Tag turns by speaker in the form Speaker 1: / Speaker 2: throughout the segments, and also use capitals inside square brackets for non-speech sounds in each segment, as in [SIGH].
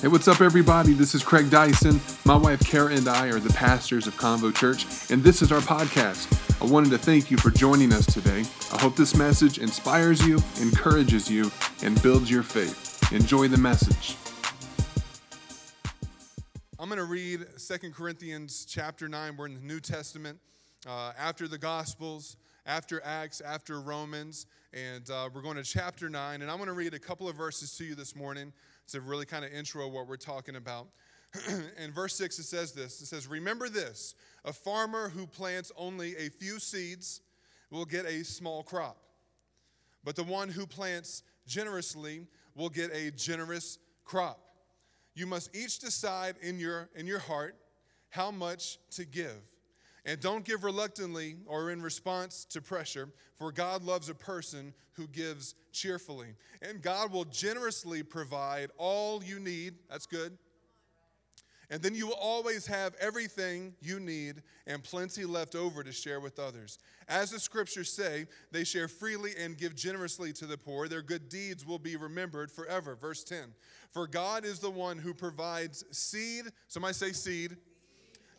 Speaker 1: Hey, what's up, everybody? This is Craig Dyson. My wife Kara and I are the pastors of Convo Church, and this is our podcast. I wanted to thank you for joining us today. I hope this message inspires you, encourages you, and builds your faith. Enjoy the message.
Speaker 2: I'm going to read Second Corinthians chapter 9. We're in the New Testament, uh, after the Gospels, after Acts, after Romans, and uh, we're going to chapter 9. And I'm going to read a couple of verses to you this morning to really kind of intro what we're talking about. [CLEARS THROAT] in verse 6, it says this It says, Remember this a farmer who plants only a few seeds will get a small crop, but the one who plants generously will get a generous crop. You must each decide in your, in your heart how much to give. And don't give reluctantly or in response to pressure, for God loves a person who gives cheerfully. And God will generously provide all you need. That's good. And then you will always have everything you need and plenty left over to share with others. As the scriptures say, they share freely and give generously to the poor. Their good deeds will be remembered forever. Verse 10 For God is the one who provides seed. Somebody say seed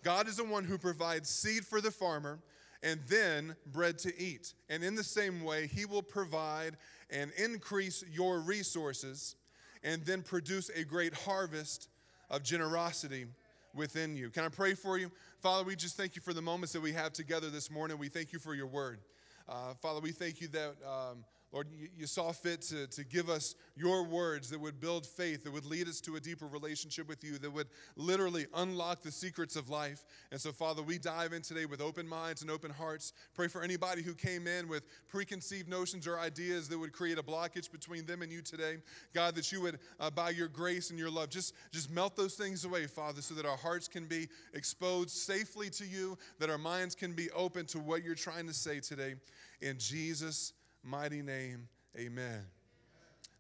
Speaker 2: God is the one who provides seed for the farmer and then bread to eat. And in the same way, He will provide and increase your resources and then produce a great harvest of generosity within you. Can I pray for you? Father, we just thank you for the moments that we have together this morning. We thank you for your word. Uh, Father, we thank you that. Um, Lord, you, saw fit to, to give us your words that would build faith, that would lead us to a deeper relationship with you, that would literally unlock the secrets of life. And so, Father, we dive in today with open minds and open hearts. Pray for anybody who came in with preconceived notions or ideas that would create a blockage between them and you today. God, that you would, uh, by your grace and your love, just, just melt those things away, Father, so that our hearts can be exposed safely to you, that our minds can be open to what you're trying to say today. In Jesus' mighty name, amen.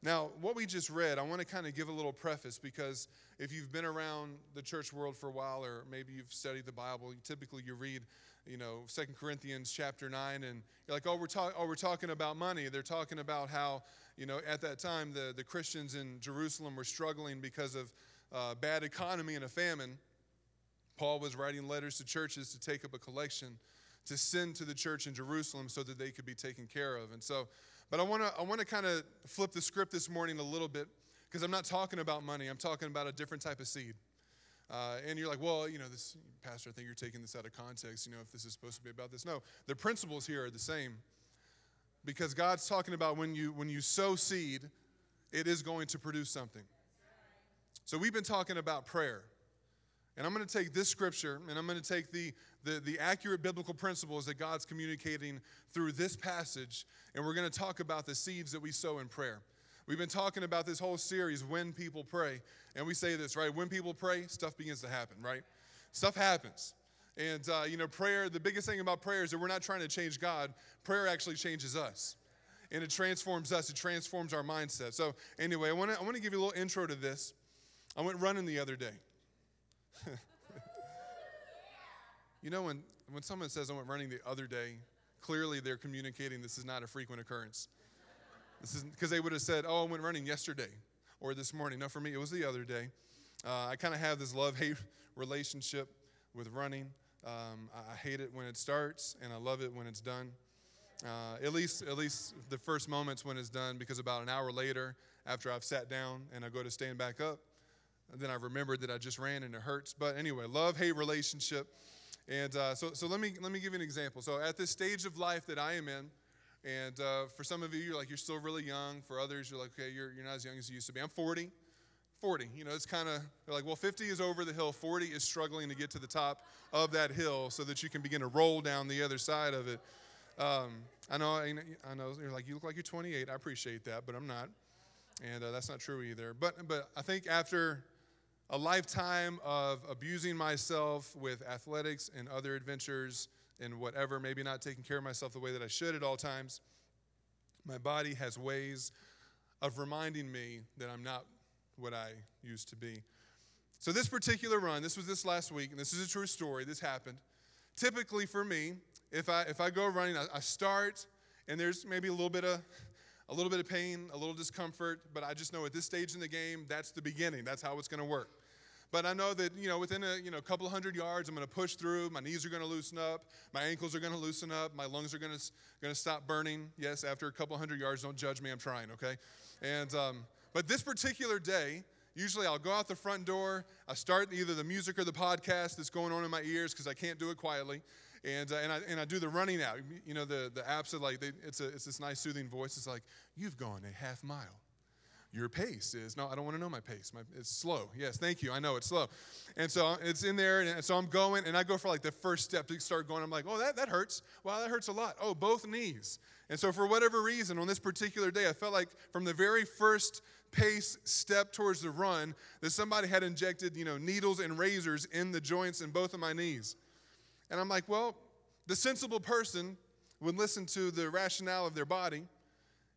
Speaker 2: Now, what we just read, I want to kind of give a little preface because if you've been around the church world for a while, or maybe you've studied the Bible, typically you read, you know, Second Corinthians chapter 9, and you're like, oh, we're, talk- oh, we're talking about money. They're talking about how, you know, at that time the, the Christians in Jerusalem were struggling because of uh, bad economy and a famine. Paul was writing letters to churches to take up a collection to send to the church in Jerusalem so that they could be taken care of. And so, but I want to I want to kind of flip the script this morning a little bit because I'm not talking about money. I'm talking about a different type of seed. Uh, and you're like, well, you know, this pastor, I think you're taking this out of context. You know, if this is supposed to be about this, no, the principles here are the same. Because God's talking about when you when you sow seed, it is going to produce something. So we've been talking about prayer. And I'm going to take this scripture and I'm going to take the, the, the accurate biblical principles that God's communicating through this passage, and we're going to talk about the seeds that we sow in prayer. We've been talking about this whole series, When People Pray, and we say this, right? When people pray, stuff begins to happen, right? Stuff happens. And, uh, you know, prayer, the biggest thing about prayer is that we're not trying to change God, prayer actually changes us. And it transforms us, it transforms our mindset. So, anyway, I want to I wanna give you a little intro to this. I went running the other day. [LAUGHS] you know, when, when someone says, I went running the other day, clearly they're communicating this is not a frequent occurrence. This is because they would have said, Oh, I went running yesterday or this morning. No, for me, it was the other day. Uh, I kind of have this love hate [LAUGHS] relationship with running. Um, I hate it when it starts, and I love it when it's done. Uh, at least, at least the first moments when it's done, because about an hour later, after I've sat down and I go to stand back up, then I remember that I just ran and it hurts. But anyway, love hate relationship. And uh, so, so let me let me give you an example. So at this stage of life that I am in, and uh, for some of you, you're like you're still really young. For others, you're like, okay, you're you're not as young as you used to be. I'm 40. 40. You know, it's kind of like, well, 50 is over the hill. 40 is struggling to get to the top of that hill so that you can begin to roll down the other side of it. Um, I know, I know. You're like, you look like you're 28. I appreciate that, but I'm not, and uh, that's not true either. But but I think after a lifetime of abusing myself with athletics and other adventures and whatever, maybe not taking care of myself the way that I should at all times. My body has ways of reminding me that I'm not what I used to be. So, this particular run, this was this last week, and this is a true story, this happened. Typically for me, if I, if I go running, I, I start, and there's maybe a little bit of a little bit of pain, a little discomfort, but I just know at this stage in the game, that's the beginning. That's how it's going to work. But I know that, you know, within a you know, couple hundred yards, I'm going to push through. My knees are going to loosen up. My ankles are going to loosen up. My lungs are going to, going to stop burning. Yes, after a couple hundred yards, don't judge me. I'm trying, okay? And, um, but this particular day, usually I'll go out the front door. I start either the music or the podcast that's going on in my ears because I can't do it quietly. And, uh, and, I, and I do the running out. You know, the, the apps are like, they, it's, a, it's this nice soothing voice. It's like, you've gone a half mile your pace is. No i don't want to know my pace. My, it's slow. Yes thank you. I know it's slow. And so it's in there and so i'm going and i go for like the first step to start going. I'm like oh that, that hurts. Wow that hurts a lot. Oh both knees. And so for whatever reason on this particular day i felt like from the very first pace step towards the run that somebody had injected you know needles and razors in the joints in both of my knees. And i'm like well the sensible person would listen to the rationale of their body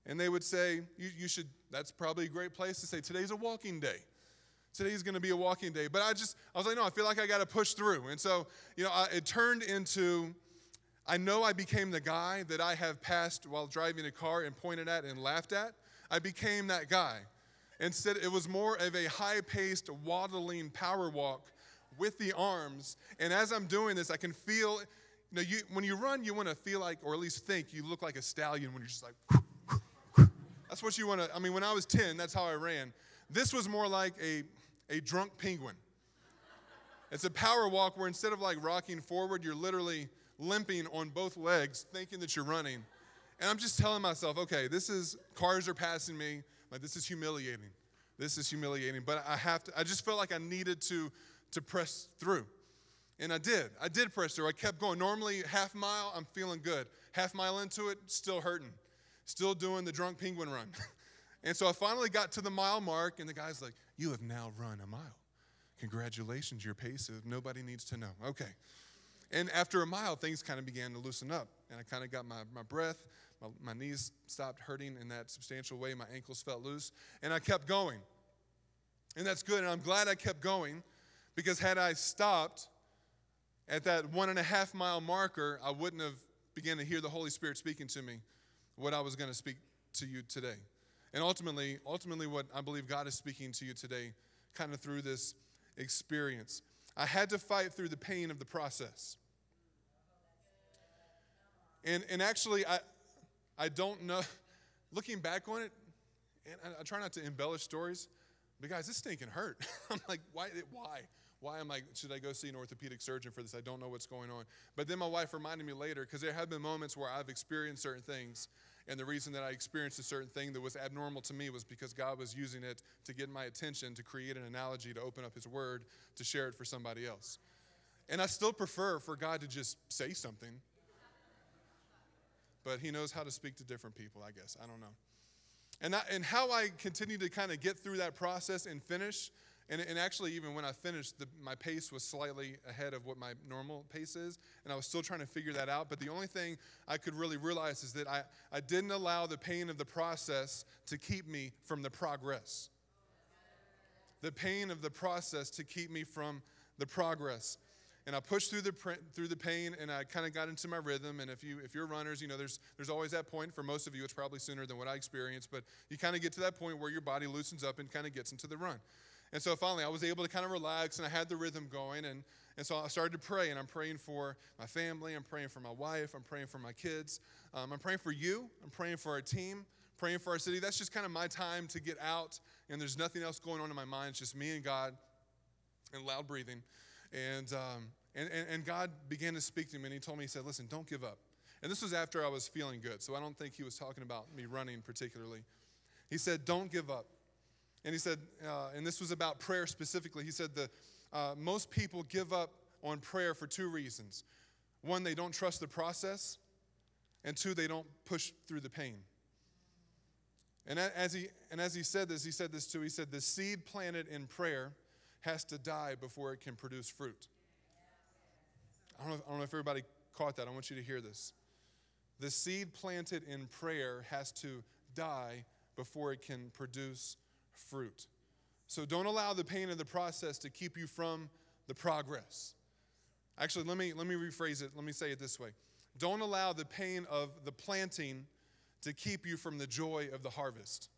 Speaker 2: and they would say, you, you should, that's probably a great place to say, today's a walking day. Today's going to be a walking day. But I just, I was like, no, I feel like I got to push through. And so, you know, I, it turned into, I know I became the guy that I have passed while driving a car and pointed at and laughed at. I became that guy. Instead, it was more of a high paced, waddling power walk with the arms. And as I'm doing this, I can feel, you know, you, when you run, you want to feel like, or at least think, you look like a stallion when you're just like, that's what you want to, I mean, when I was 10, that's how I ran. This was more like a, a drunk penguin. It's a power walk where instead of like rocking forward, you're literally limping on both legs, thinking that you're running. And I'm just telling myself, okay, this is, cars are passing me. Like, this is humiliating. This is humiliating. But I have to, I just felt like I needed to, to press through. And I did. I did press through. I kept going. Normally, half mile, I'm feeling good. Half mile into it, still hurting still doing the drunk penguin run. [LAUGHS] and so I finally got to the mile mark, and the guy's like, You have now run a mile. Congratulations, your pace is nobody needs to know. Okay. And after a mile, things kind of began to loosen up. And I kind of got my, my breath. My, my knees stopped hurting in that substantial way. My ankles felt loose. And I kept going. And that's good. And I'm glad I kept going because had I stopped at that one and a half mile marker, I wouldn't have begun to hear the Holy Spirit speaking to me what I was going to speak to you today. And ultimately, ultimately what I believe God is speaking to you today kind of through this experience. I had to fight through the pain of the process. And, and actually, I, I don't know, [LAUGHS] looking back on it, and I, I try not to embellish stories, but guys, this stinking hurt. [LAUGHS] I'm like, why? Why? Why am I, should I go see an orthopedic surgeon for this? I don't know what's going on. But then my wife reminded me later, because there have been moments where I've experienced certain things, and the reason that I experienced a certain thing that was abnormal to me was because God was using it to get my attention, to create an analogy, to open up His Word, to share it for somebody else. And I still prefer for God to just say something. But He knows how to speak to different people, I guess. I don't know. And, and how I continue to kind of get through that process and finish and, and actually, even when I finished, the, my pace was slightly ahead of what my normal pace is, and I was still trying to figure that out. But the only thing I could really realize is that I, I didn't allow the pain of the process to keep me from the progress. The pain of the process to keep me from the progress. And I pushed through the through the pain, and I kind of got into my rhythm. And if you if you're runners, you know there's there's always that point. For most of you, it's probably sooner than what I experienced, but you kind of get to that point where your body loosens up and kind of gets into the run. And so finally, I was able to kind of relax and I had the rhythm going. And, and so I started to pray, and I'm praying for my family, I'm praying for my wife, I'm praying for my kids, um, I'm praying for you, I'm praying for our team, praying for our city. That's just kind of my time to get out, and there's nothing else going on in my mind. It's just me and God and loud breathing. And, um, and, and, and God began to speak to me, and He told me, He said, Listen, don't give up. And this was after I was feeling good, so I don't think He was talking about me running particularly. He said, Don't give up. And he said, uh, and this was about prayer specifically, he said the, uh, most people give up on prayer for two reasons. One, they don't trust the process, and two, they don't push through the pain. And as he, and as he said this, he said this too. He said, The seed planted in prayer has to die before it can produce fruit. I don't, know if, I don't know if everybody caught that. I want you to hear this. The seed planted in prayer has to die before it can produce fruit. So don't allow the pain of the process to keep you from the progress. Actually, let me, let me rephrase it. Let me say it this way Don't allow the pain of the planting to keep you from the joy of the harvest.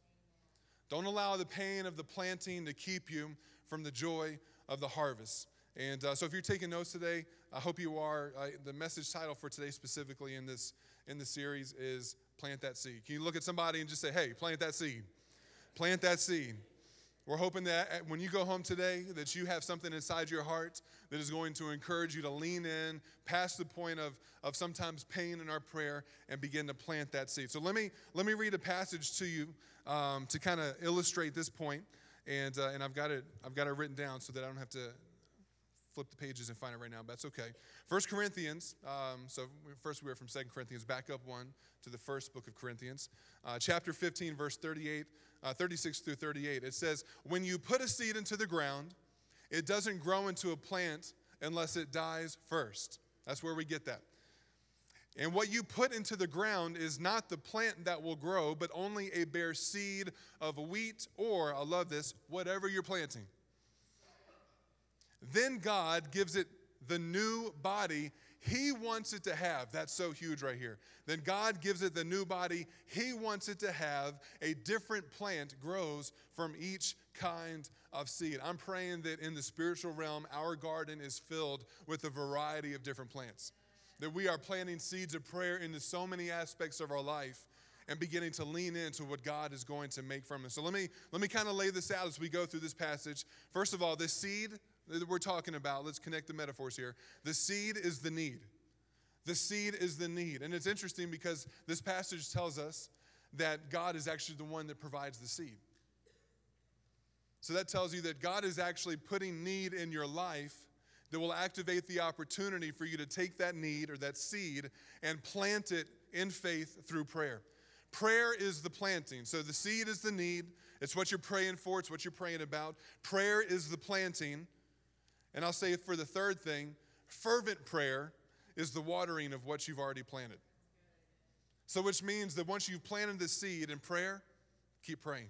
Speaker 2: Don't allow the pain of the planting to keep you from the joy of the harvest. And uh, so, if you're taking notes today, I hope you are. Uh, the message title for today, specifically in this in the series, is "Plant That Seed." Can you look at somebody and just say, "Hey, plant that seed"? Plant that seed. We're hoping that uh, when you go home today, that you have something inside your heart that is going to encourage you to lean in past the point of, of sometimes pain in our prayer and begin to plant that seed. So let me let me read a passage to you um, to kind of illustrate this point, and uh, and I've got it I've got it written down so that I don't have to flip the pages and find it right now, but that's okay. First Corinthians, um, so first we were from Second Corinthians, back up one to the first book of Corinthians, uh, chapter 15, verse 38, uh, 36 through 38. It says, When you put a seed into the ground, it doesn't grow into a plant unless it dies first. That's where we get that. And what you put into the ground is not the plant that will grow, but only a bare seed of wheat or, I love this, whatever you're planting. Then God gives it the new body He wants it to have. That's so huge right here. Then God gives it the new body He wants it to have. A different plant grows from each kind of seed. I'm praying that in the spiritual realm, our garden is filled with a variety of different plants. That we are planting seeds of prayer into so many aspects of our life and beginning to lean into what God is going to make from us. So let me let me kind of lay this out as we go through this passage. First of all, this seed that we're talking about, let's connect the metaphors here. The seed is the need. The seed is the need. And it's interesting because this passage tells us that God is actually the one that provides the seed. So that tells you that God is actually putting need in your life that will activate the opportunity for you to take that need or that seed and plant it in faith through prayer. Prayer is the planting. So the seed is the need. It's what you're praying for, it's what you're praying about. Prayer is the planting. And I'll say for the third thing, fervent prayer is the watering of what you've already planted. So, which means that once you've planted the seed in prayer, keep praying.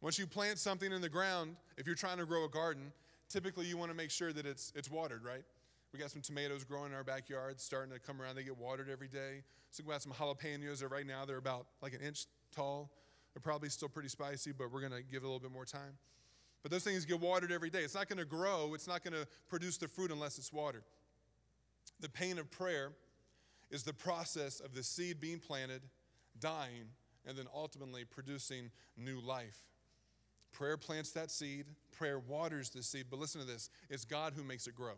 Speaker 2: Once you plant something in the ground, if you're trying to grow a garden, typically you want to make sure that it's, it's watered, right? We got some tomatoes growing in our backyard, starting to come around. They get watered every day. So we got some jalapenos that right now they're about like an inch tall. They're probably still pretty spicy, but we're going to give it a little bit more time. But those things get watered every day. It's not going to grow, it's not going to produce the fruit unless it's watered. The pain of prayer is the process of the seed being planted, dying, and then ultimately producing new life. Prayer plants that seed, prayer waters the seed, but listen to this it's God who makes it grow.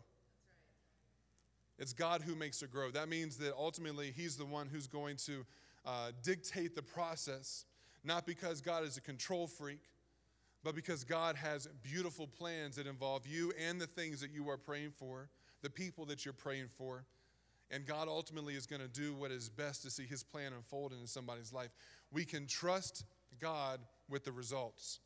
Speaker 2: It's God who makes it grow. That means that ultimately He's the one who's going to uh, dictate the process, not because God is a control freak, but because God has beautiful plans that involve you and the things that you are praying for, the people that you're praying for. And God ultimately is going to do what is best to see his plan unfold in somebody's life. We can trust God with the results.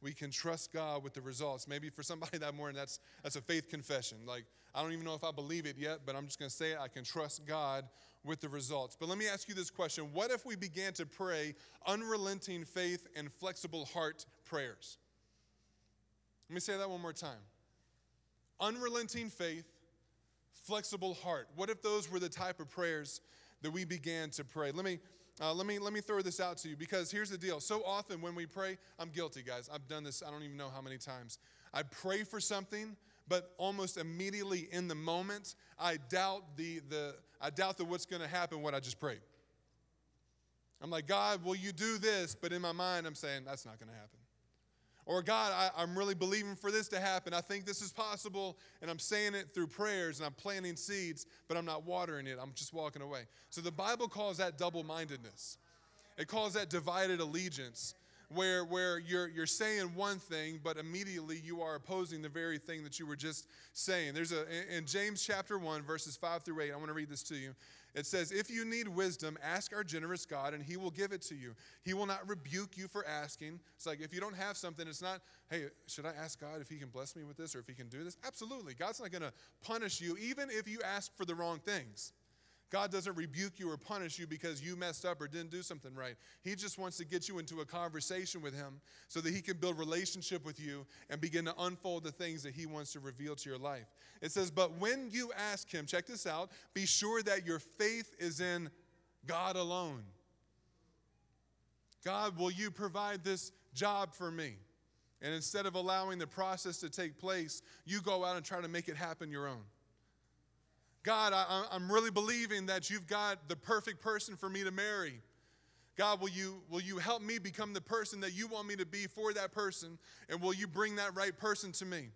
Speaker 2: We can trust God with the results. Maybe for somebody [LAUGHS] that morning, that's, that's a faith confession. Like, I don't even know if I believe it yet, but I'm just going to say it. I can trust God with the results. But let me ask you this question What if we began to pray unrelenting faith and flexible heart prayers. Let me say that one more time. Unrelenting faith, flexible heart. What if those were the type of prayers that we began to pray? Let me uh, let me let me throw this out to you because here's the deal. So often when we pray, I'm guilty, guys. I've done this. I don't even know how many times. I pray for something, but almost immediately in the moment, I doubt the the I doubt that what's going to happen. What I just prayed. I'm like, God, will you do this? But in my mind, I'm saying that's not going to happen. Or, God, I, am really believing for this to happen. I think this is possible, and I'm saying it through prayers, and I'm planting seeds, but I'm not watering it. I'm just walking away. So the Bible calls that double mindedness, it calls that divided allegiance. Where, where you're, you're saying one thing, but immediately you are opposing the very thing that you were just saying. There's a, in James chapter 1, verses 5 through 8, I want to read this to you. It says, If you need wisdom, ask our generous God, and he will give it to you. He will not rebuke you for asking. It's like if you don't have something, it's not, hey, should I ask God if he can bless me with this or if he can do this? Absolutely. God's not going to punish you, even if you ask for the wrong things. God doesn't rebuke you or punish you because you messed up or didn't do something right. He just wants to get you into a conversation with Him so that He can build relationship with you and begin to unfold the things that He wants to reveal to your life. It says, But when you ask Him, check this out, be sure that your faith is in God alone. God, will you provide this job for me? And instead of allowing the process to take place, you go out and try to make it happen your own. God, I, am really believing that you've got the perfect person for me to marry. God, will you, will you help me become the person that you want me to be for that person? And will you bring that right person to me?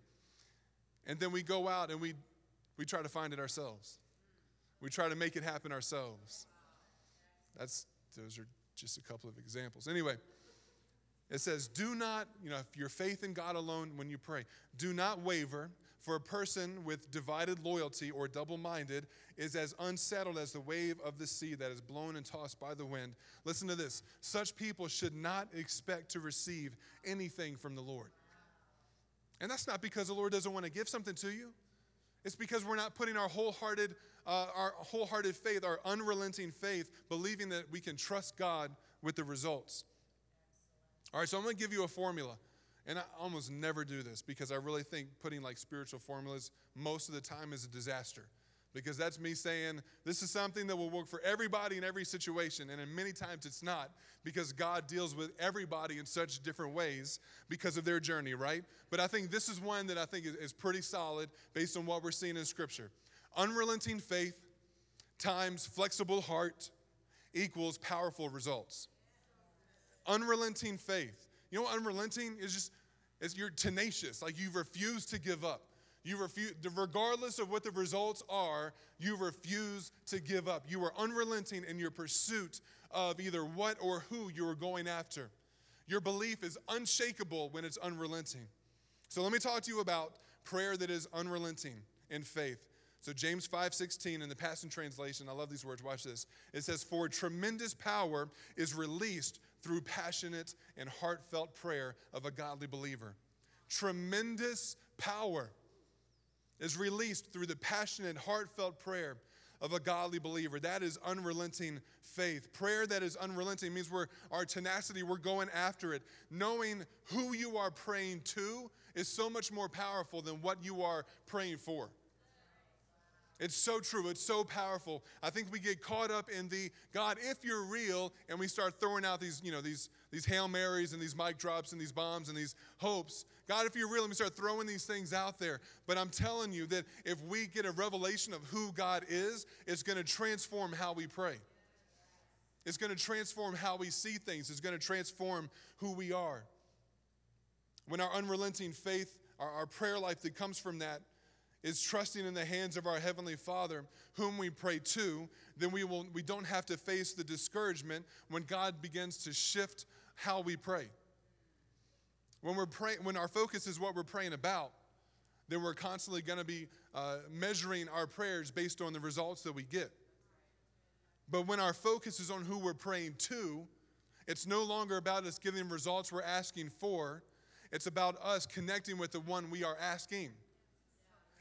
Speaker 2: And then we go out and we, we try to find it ourselves. We try to make it happen ourselves. That's, those are just a couple of examples. Anyway, it says, Do not, you know, if your faith in God alone when you pray, do not waver, for a person with divided loyalty or double minded is as unsettled as the wave of the sea that is blown and tossed by the wind. Listen to this such people should not expect to receive anything from the Lord. And that's not because the Lord doesn't want to give something to you. It's because we're not putting our wholehearted, uh, our wholehearted faith, our unrelenting faith, believing that we can trust God with the results. All right, so I'm going to give you a formula. And I almost never do this because I really think putting like spiritual formulas most of the time is a disaster. Because that's me saying this is something that will work for everybody in every situation. And in many times it's not because God deals with everybody in such different ways because of their journey, right? But I think this is one that I think is pretty solid based on what we're seeing in Scripture. Unrelenting faith times flexible heart equals powerful results. Unrelenting faith. You know what unrelenting is just is you're tenacious, like you refuse to give up. You refuse, regardless of what the results are, you refuse to give up. You are unrelenting in your pursuit of either what or who you are going after. Your belief is unshakable when it's unrelenting. So let me talk to you about prayer that is unrelenting in faith. So James 5:16 in the Passion Translation, I love these words. Watch this. It says, "For tremendous power is released through passionate and heartfelt prayer of a godly believer. Tremendous power is released through the passionate, heartfelt prayer of a godly believer. That is unrelenting faith. Prayer that is unrelenting means we're our tenacity, we're going after it. Knowing who you are praying to is so much more powerful than what you are praying for. It's so true. It's so powerful. I think we get caught up in the God, if you're real, and we start throwing out these, you know, these, these Hail Marys and these mic drops and these bombs and these hopes. God, if you're real, let me start throwing these things out there. But I'm telling you that if we get a revelation of who God is, it's going to transform how we pray. It's going to transform how we see things. It's going to transform who we are. When our unrelenting faith, our, our prayer life that comes from that, is trusting in the hands of our heavenly Father, whom we pray to, then we will we don't have to face the discouragement when God begins to shift how we pray. When we're praying, when our focus is what we're praying about, then we're constantly going to be uh, measuring our prayers based on the results that we get. But when our focus is on who we're praying to, it's no longer about us giving results we're asking for. It's about us connecting with the one we are asking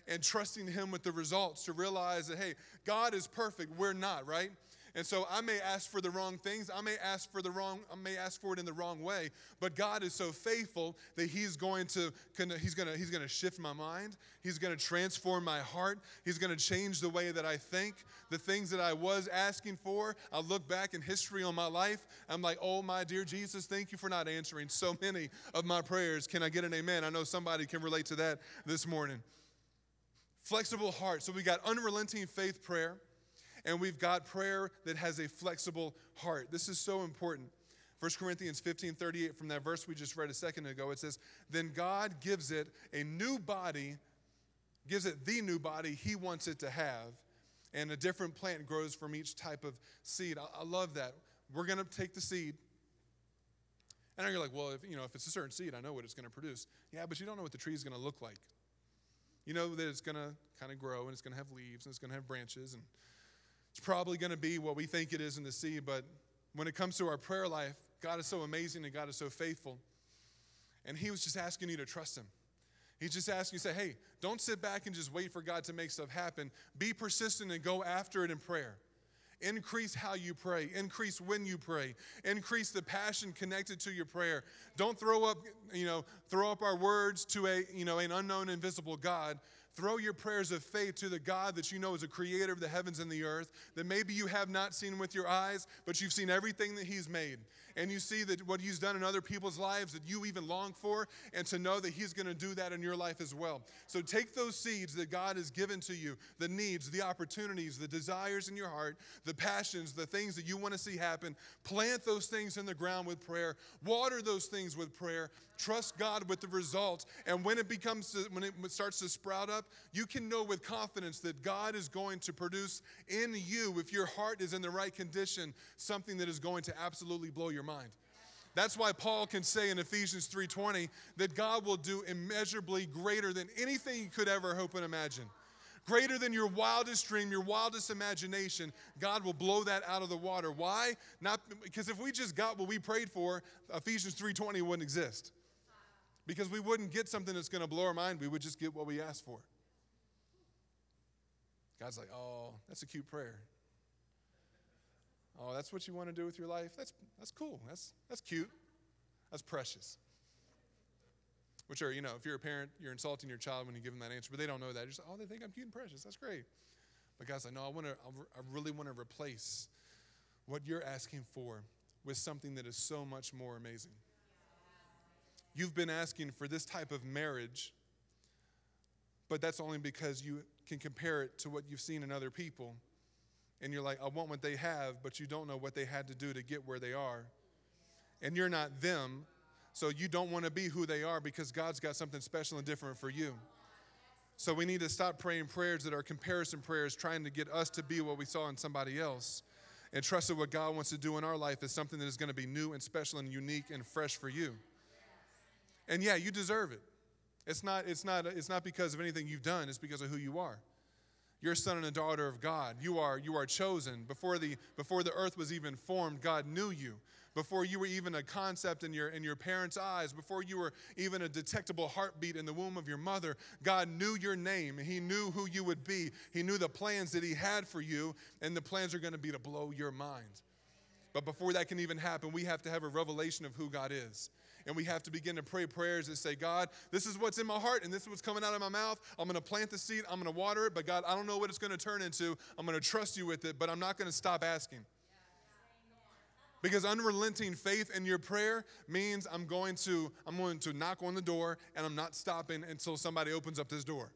Speaker 2: and trusting Him with the results to realize that, hey, God is perfect. We're not, right? And so I may ask for the wrong things. I may ask for the wrong, I may ask for it in the wrong way. But God is so faithful that He's going to He's gonna He's gonna shift my mind. He's gonna transform my heart. He's gonna change the way that I think. The things that I was asking for, I look back in history on my life. I'm like, oh my dear Jesus, thank you for not answering so many of my prayers. Can I get an amen? I know somebody can relate to that this morning. Flexible heart. So we got unrelenting faith prayer, and we've got prayer that has a flexible heart. This is so important. 1 Corinthians 15 38, from that verse we just read a second ago, it says, Then God gives it a new body, gives it the new body He wants it to have, and a different plant grows from each type of seed. I, I love that. We're going to take the seed. And you're like, well, if, you know, if it's a certain seed, I know what it's going to produce. Yeah, but you don't know what the tree is going to look like. You know that it's going to kind of grow and it's going to have leaves and it's going to have branches and it's probably going to be what we think it is in the sea. But when it comes to our prayer life, God is so amazing and God is so faithful. And He was just asking you to trust Him. He's just asking you, say, hey, don't sit back and just wait for God to make stuff happen. Be persistent and go after it in prayer. Increase how you pray. Increase when you pray. Increase the passion connected to your prayer. Don't throw up, you know, throw up our words to a, you know, an unknown invisible God. Throw your prayers of faith to the God that you know is a creator of the heavens and the earth, that maybe you have not seen with your eyes, but you've seen everything that He's made. And you see that what he's done in other people's lives that you even long for, and to know that he's going to do that in your life as well. So take those seeds that God has given to you, the needs, the opportunities, the desires in your heart, the passions, the things that you want to see happen. Plant those things in the ground with prayer. Water those things with prayer. Trust God with the results. And when it becomes when it starts to sprout up, you can know with confidence that God is going to produce in you if your heart is in the right condition something that is going to absolutely blow your mind. That's why Paul can say in Ephesians 3:20 that God will do immeasurably greater than anything you could ever hope and imagine. Greater than your wildest dream, your wildest imagination, God will blow that out of the water. Why? Not because if we just got what we prayed for, Ephesians 3:20 wouldn't exist. Because we wouldn't get something that's going to blow our mind, we would just get what we asked for. God's like, "Oh, that's a cute prayer. Oh, that's what you want to do with your life? That's, that's cool. That's, that's cute. That's precious. Which are, you know, if you're a parent, you're insulting your child when you give them that answer, but they don't know that. You're just, oh, they think I'm cute and precious. That's great. But God's like, no, I, want to, I really want to replace what you're asking for with something that is so much more amazing. You've been asking for this type of marriage, but that's only because you can compare it to what you've seen in other people and you're like, I want what they have, but you don't know what they had to do to get where they are. And you're not them, so you don't want to be who they are because God's got something special and different for you. So we need to stop praying prayers that are comparison prayers, trying to get us to be what we saw in somebody else. And trust that what God wants to do in our life is something that is going to be new and special and unique and fresh for you. And yeah, you deserve it. It's not, it's not, it's not because of anything you've done, it's because of who you are. You're a son and a daughter of God. You are, you are chosen. Before the, before the earth was even formed, God knew you. Before you were even a concept in your, in your parents' eyes, before you were even a detectable heartbeat in the womb of your mother, God knew your name. He knew who you would be. He knew the plans that He had for you, and the plans are going to be to blow your mind. But before that can even happen, we have to have a revelation of who God is and we have to begin to pray prayers that say, God, this is what's in my heart and this is what's coming out of my mouth. I'm going to plant the seed, I'm going to water it, but God, I don't know what it's going to turn into. I'm going to trust you with it, but I'm not going to stop asking. Because unrelenting faith in your prayer means I'm going to I'm going to knock on the door and I'm not stopping until somebody opens up this door.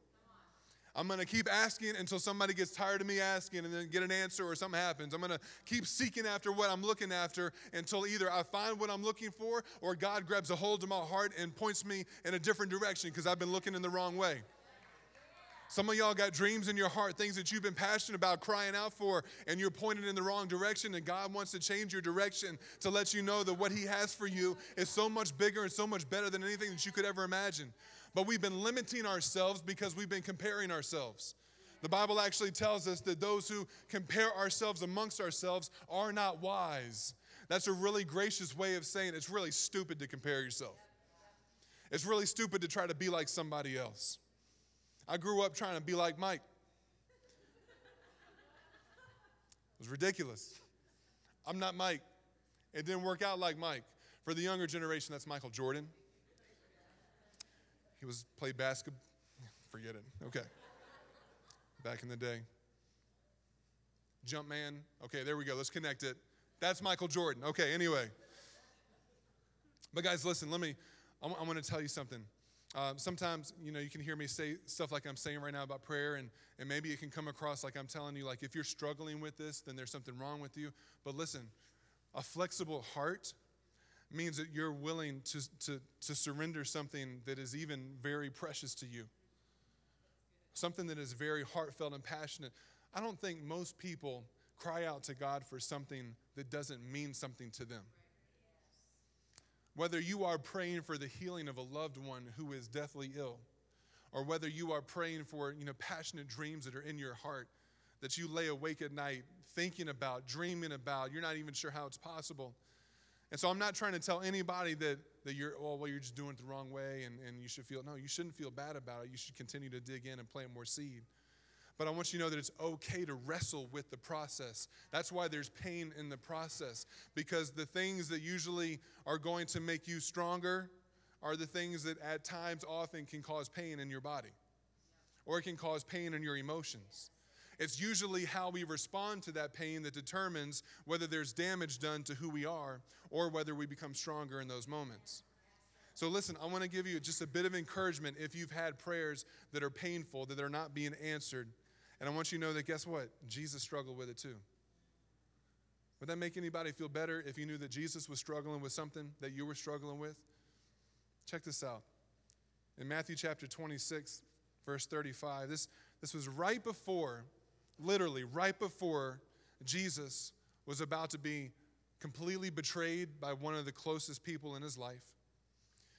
Speaker 2: I'm going to keep asking until somebody gets tired of me asking and then get an answer or something happens. I'm going to keep seeking after what I'm looking after until either I find what I'm looking for or God grabs a hold of my heart and points me in a different direction because I've been looking in the wrong way. Some of y'all got dreams in your heart, things that you've been passionate about crying out for, and you're pointed in the wrong direction, and God wants to change your direction to let you know that what He has for you is so much bigger and so much better than anything that you could ever imagine. But we've been limiting ourselves because we've been comparing ourselves. The Bible actually tells us that those who compare ourselves amongst ourselves are not wise. That's a really gracious way of saying it's really stupid to compare yourself. It's really stupid to try to be like somebody else. I grew up trying to be like Mike. It was ridiculous. I'm not Mike. It didn't work out like Mike. For the younger generation, that's Michael Jordan. He was played basketball. Forget it. Okay. Back in the day. Jump man. Okay, there we go. Let's connect it. That's Michael Jordan. Okay, anyway. But guys, listen, let me, I, I want to tell you something. Um, sometimes, you know, you can hear me say stuff like I'm saying right now about prayer, and, and maybe it can come across like I'm telling you, like, if you're struggling with this, then there's something wrong with you. But listen, a flexible heart means that you're willing to, to, to surrender something that is even very precious to you, something that is very heartfelt and passionate. I don't think most people cry out to God for something that doesn't mean something to them. Whether you are praying for the healing of a loved one who is deathly ill, or whether you are praying for you know, passionate dreams that are in your heart that you lay awake at night thinking about, dreaming about, you're not even sure how it's possible. And so I'm not trying to tell anybody that, that you're, oh, well, you're just doing it the wrong way and, and you should feel, no, you shouldn't feel bad about it. You should continue to dig in and plant more seed. But I want you to know that it's okay to wrestle with the process. That's why there's pain in the process, because the things that usually are going to make you stronger are the things that at times often can cause pain in your body or it can cause pain in your emotions. It's usually how we respond to that pain that determines whether there's damage done to who we are or whether we become stronger in those moments. So, listen, I want to give you just a bit of encouragement if you've had prayers that are painful, that are not being answered. And I want you to know that guess what? Jesus struggled with it too. Would that make anybody feel better if you knew that Jesus was struggling with something that you were struggling with? Check this out. In Matthew chapter 26, verse 35, this, this was right before, literally right before Jesus was about to be completely betrayed by one of the closest people in his life,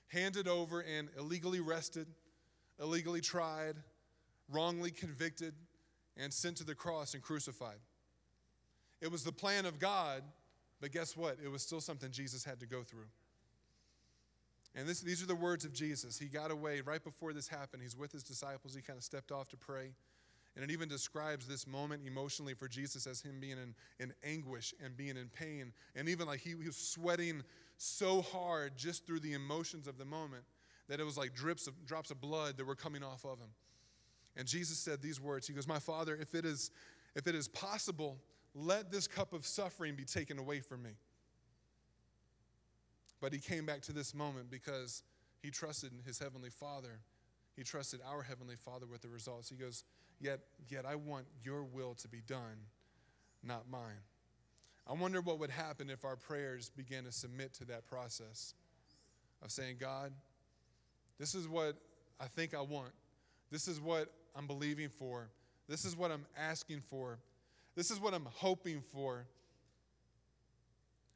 Speaker 2: handed over and illegally arrested, illegally tried, wrongly convicted, and sent to the cross and crucified. It was the plan of God, but guess what? It was still something Jesus had to go through. And this, these are the words of Jesus. He got away right before this happened. He's with his disciples. He kind of stepped off to pray. And it even describes this moment emotionally for Jesus as him being in, in anguish and being in pain. And even like he, he was sweating so hard just through the emotions of the moment that it was like drips of, drops of blood that were coming off of him. And Jesus said these words He goes, My Father, if it is, if it is possible, let this cup of suffering be taken away from me. But he came back to this moment because he trusted his heavenly Father. He trusted our heavenly Father with the results. He goes, Yet, yet I want your will to be done, not mine. I wonder what would happen if our prayers began to submit to that process of saying, God, this is what I think I want. This is what I'm believing for. This is what I'm asking for. This is what I'm hoping for.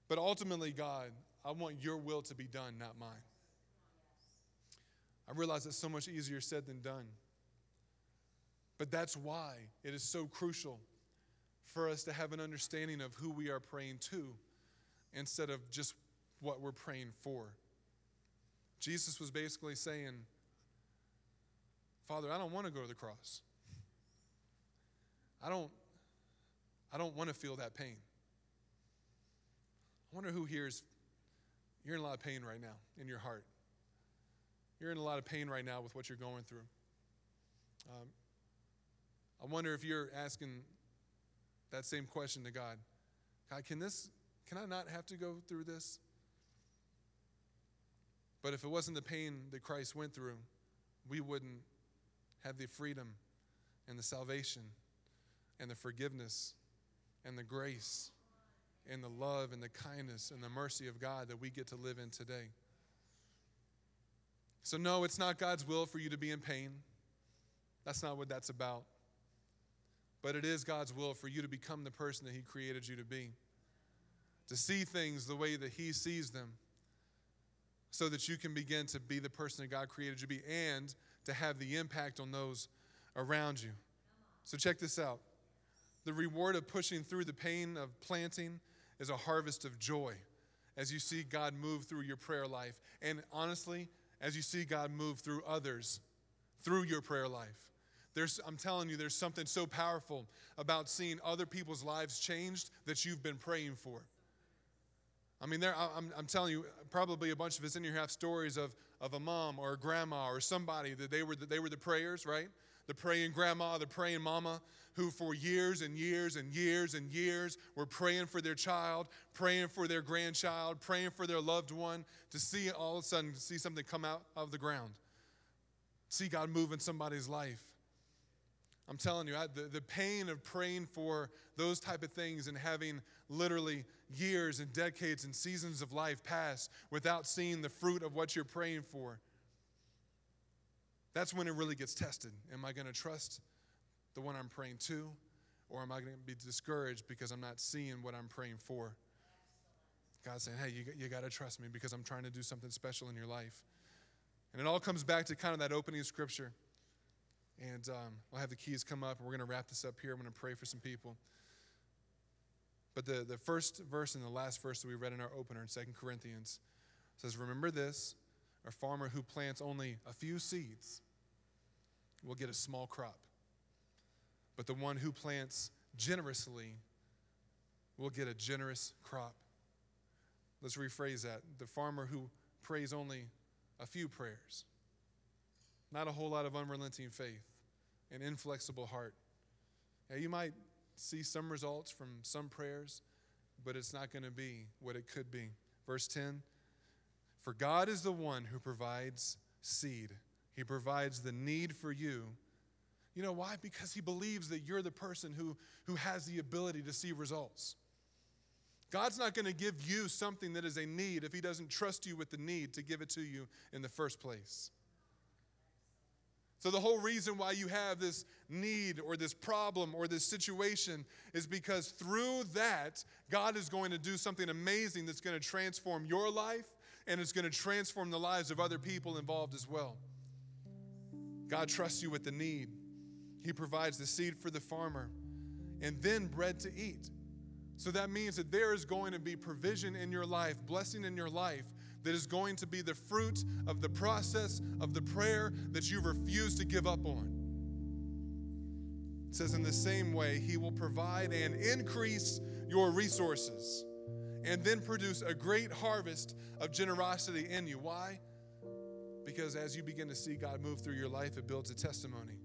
Speaker 2: But ultimately, God, I want your will to be done, not mine. I realize it's so much easier said than done. But that's why it is so crucial for us to have an understanding of who we are praying to instead of just what we're praying for. Jesus was basically saying, Father, I don't want to go to the cross. I don't, I don't want to feel that pain. I wonder who here is you're in a lot of pain right now in your heart. You're in a lot of pain right now with what you're going through. Um, I wonder if you're asking that same question to God God, can this, can I not have to go through this? But if it wasn't the pain that Christ went through, we wouldn't have the freedom and the salvation and the forgiveness and the grace and the love and the kindness and the mercy of God that we get to live in today. So, no, it's not God's will for you to be in pain. That's not what that's about. But it is God's will for you to become the person that He created you to be, to see things the way that He sees them, so that you can begin to be the person that God created you to be and to have the impact on those around you. So, check this out the reward of pushing through the pain of planting is a harvest of joy as you see God move through your prayer life. And honestly, as you see God move through others through your prayer life. There's, I'm telling you, there's something so powerful about seeing other people's lives changed that you've been praying for. I mean, there, I'm, I'm telling you, probably a bunch of us in here have stories of, of a mom or a grandma or somebody that they were the, they were the prayers, right? The praying grandma, the praying mama, who for years and years and years and years were praying for their child, praying for their grandchild, praying for their loved one, to see all of a sudden see something come out of the ground, see God move in somebody's life. I'm telling you, I, the, the pain of praying for those type of things and having literally years and decades and seasons of life pass without seeing the fruit of what you're praying for. That's when it really gets tested. Am I going to trust the one I'm praying to? Or am I going to be discouraged because I'm not seeing what I'm praying for? God's saying, hey, you, you got to trust me because I'm trying to do something special in your life. And it all comes back to kind of that opening scripture. And um, I'll have the keys come up, and we're going to wrap this up here. I'm going to pray for some people. But the, the first verse and the last verse that we read in our opener in Second Corinthians says, Remember this a farmer who plants only a few seeds will get a small crop. But the one who plants generously will get a generous crop. Let's rephrase that. The farmer who prays only a few prayers, not a whole lot of unrelenting faith, an inflexible heart. Yeah, you might see some results from some prayers, but it's not going to be what it could be. Verse 10 For God is the one who provides seed, He provides the need for you. You know why? Because He believes that you're the person who, who has the ability to see results. God's not going to give you something that is a need if He doesn't trust you with the need to give it to you in the first place. So, the whole reason why you have this need or this problem or this situation is because through that, God is going to do something amazing that's going to transform your life and it's going to transform the lives of other people involved as well. God trusts you with the need, He provides the seed for the farmer and then bread to eat. So that means that there is going to be provision in your life, blessing in your life that is going to be the fruit of the process of the prayer that you refuse to give up on. It says, in the same way, He will provide and increase your resources and then produce a great harvest of generosity in you. Why? Because as you begin to see God move through your life, it builds a testimony.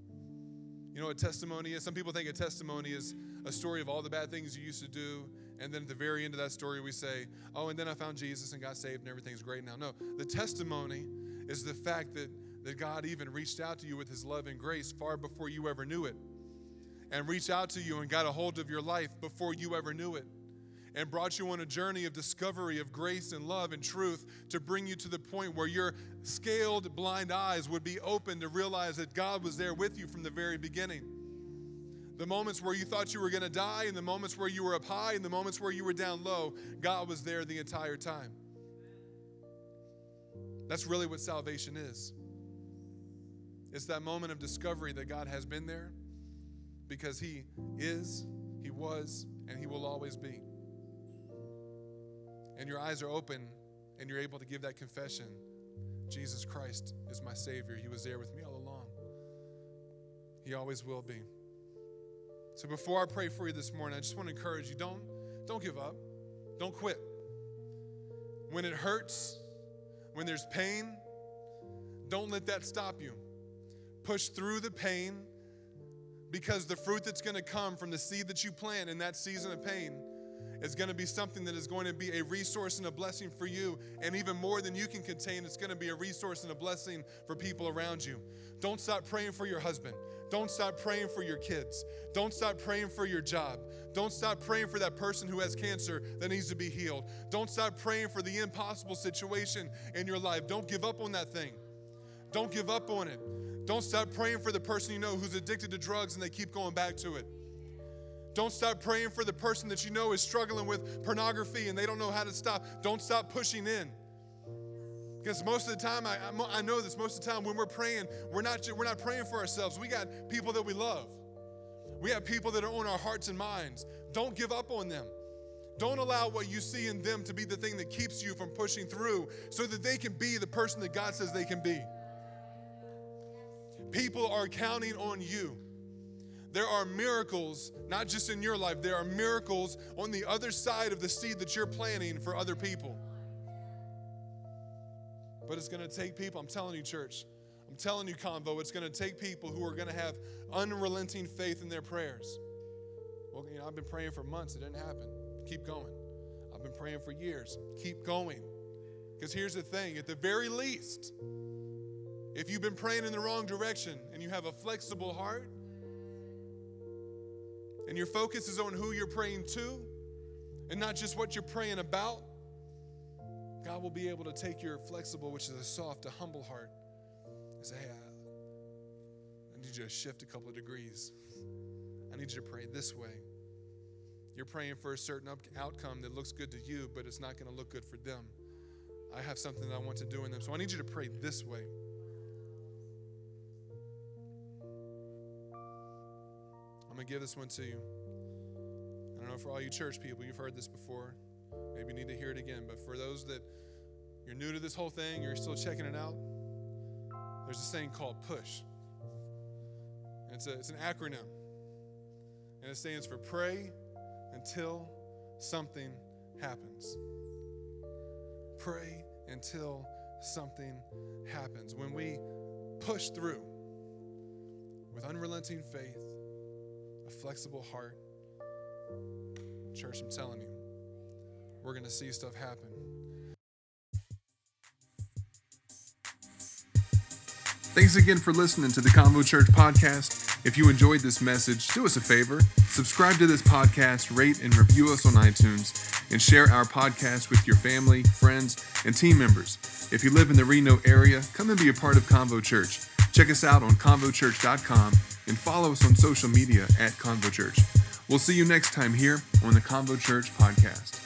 Speaker 2: You know what testimony is? Some people think a testimony is a story of all the bad things you used to do and then at the very end of that story, we say, Oh, and then I found Jesus and got saved and everything's great now. No, the testimony is the fact that, that God even reached out to you with his love and grace far before you ever knew it, and reached out to you and got a hold of your life before you ever knew it, and brought you on a journey of discovery of grace and love and truth to bring you to the point where your scaled blind eyes would be open to realize that God was there with you from the very beginning the moments where you thought you were going to die, and the moments where you were up high, and the moments where you were down low, God was there the entire time. That's really what salvation is. It's that moment of discovery that God has been there because He is, He was, and He will always be. And your eyes are open and you're able to give that confession Jesus Christ is my Savior. He was there with me all along. He always will be. So before I pray for you this morning, I just want to encourage you don't, don't give up, don't quit. When it hurts, when there's pain, don't let that stop you. Push through the pain because the fruit that's going to come from the seed that you plant in that season of pain is going to be something that is going to be a resource and a blessing for you. And even more than you can contain, it's going to be a resource and a blessing for people around you. Don't stop praying for your husband. Don't stop praying for your kids. Don't stop praying for your job. Don't stop praying for that person who has cancer that needs to be healed. Don't stop praying for the impossible situation in your life. Don't give up on that thing. Don't give up on it. Don't stop praying for the person you know who's addicted to drugs and they keep going back to it. Don't stop praying for the person that you know is struggling with pornography and they don't know how to stop. Don't stop pushing in. Because most of the time, I, I know this, most of the time when we're praying, we're not, we're not praying for ourselves. We got people that we love. We have people that are on our hearts and minds. Don't give up on them. Don't allow what you see in them to be the thing that keeps you from pushing through so that they can be the person that God says they can be. People are counting on you. There are miracles, not just in your life, there are miracles on the other side of the seed that you're planting for other people. But it's going to take people, I'm telling you, church, I'm telling you, Convo, it's going to take people who are going to have unrelenting faith in their prayers. Well, you know, I've been praying for months, it didn't happen. Keep going. I've been praying for years. Keep going. Because here's the thing at the very least, if you've been praying in the wrong direction and you have a flexible heart, and your focus is on who you're praying to and not just what you're praying about, God will be able to take your flexible, which is a soft, a humble heart, and say, Hey, I, need you to shift a couple of degrees. I need you to pray this way. You're praying for a certain up- outcome that looks good to you, but it's not going to look good for them. I have something that I want to do in them. So I need you to pray this way. I'm going to give this one to you. I don't know for all you church people, you've heard this before. Maybe you need to hear it again. But for those that you're new to this whole thing, you're still checking it out, there's a saying called PUSH. It's, a, it's an acronym. And it stands for pray until something happens. Pray until something happens. When we push through with unrelenting faith, a flexible heart. Church, I'm telling you, we're going to see stuff happen.
Speaker 1: Thanks again for listening to the Convo Church podcast. If you enjoyed this message, do us a favor subscribe to this podcast, rate and review us on iTunes, and share our podcast with your family, friends, and team members. If you live in the Reno area, come and be a part of Convo Church. Check us out on convochurch.com and follow us on social media at Convo Church. We'll see you next time here on the Convo Church podcast.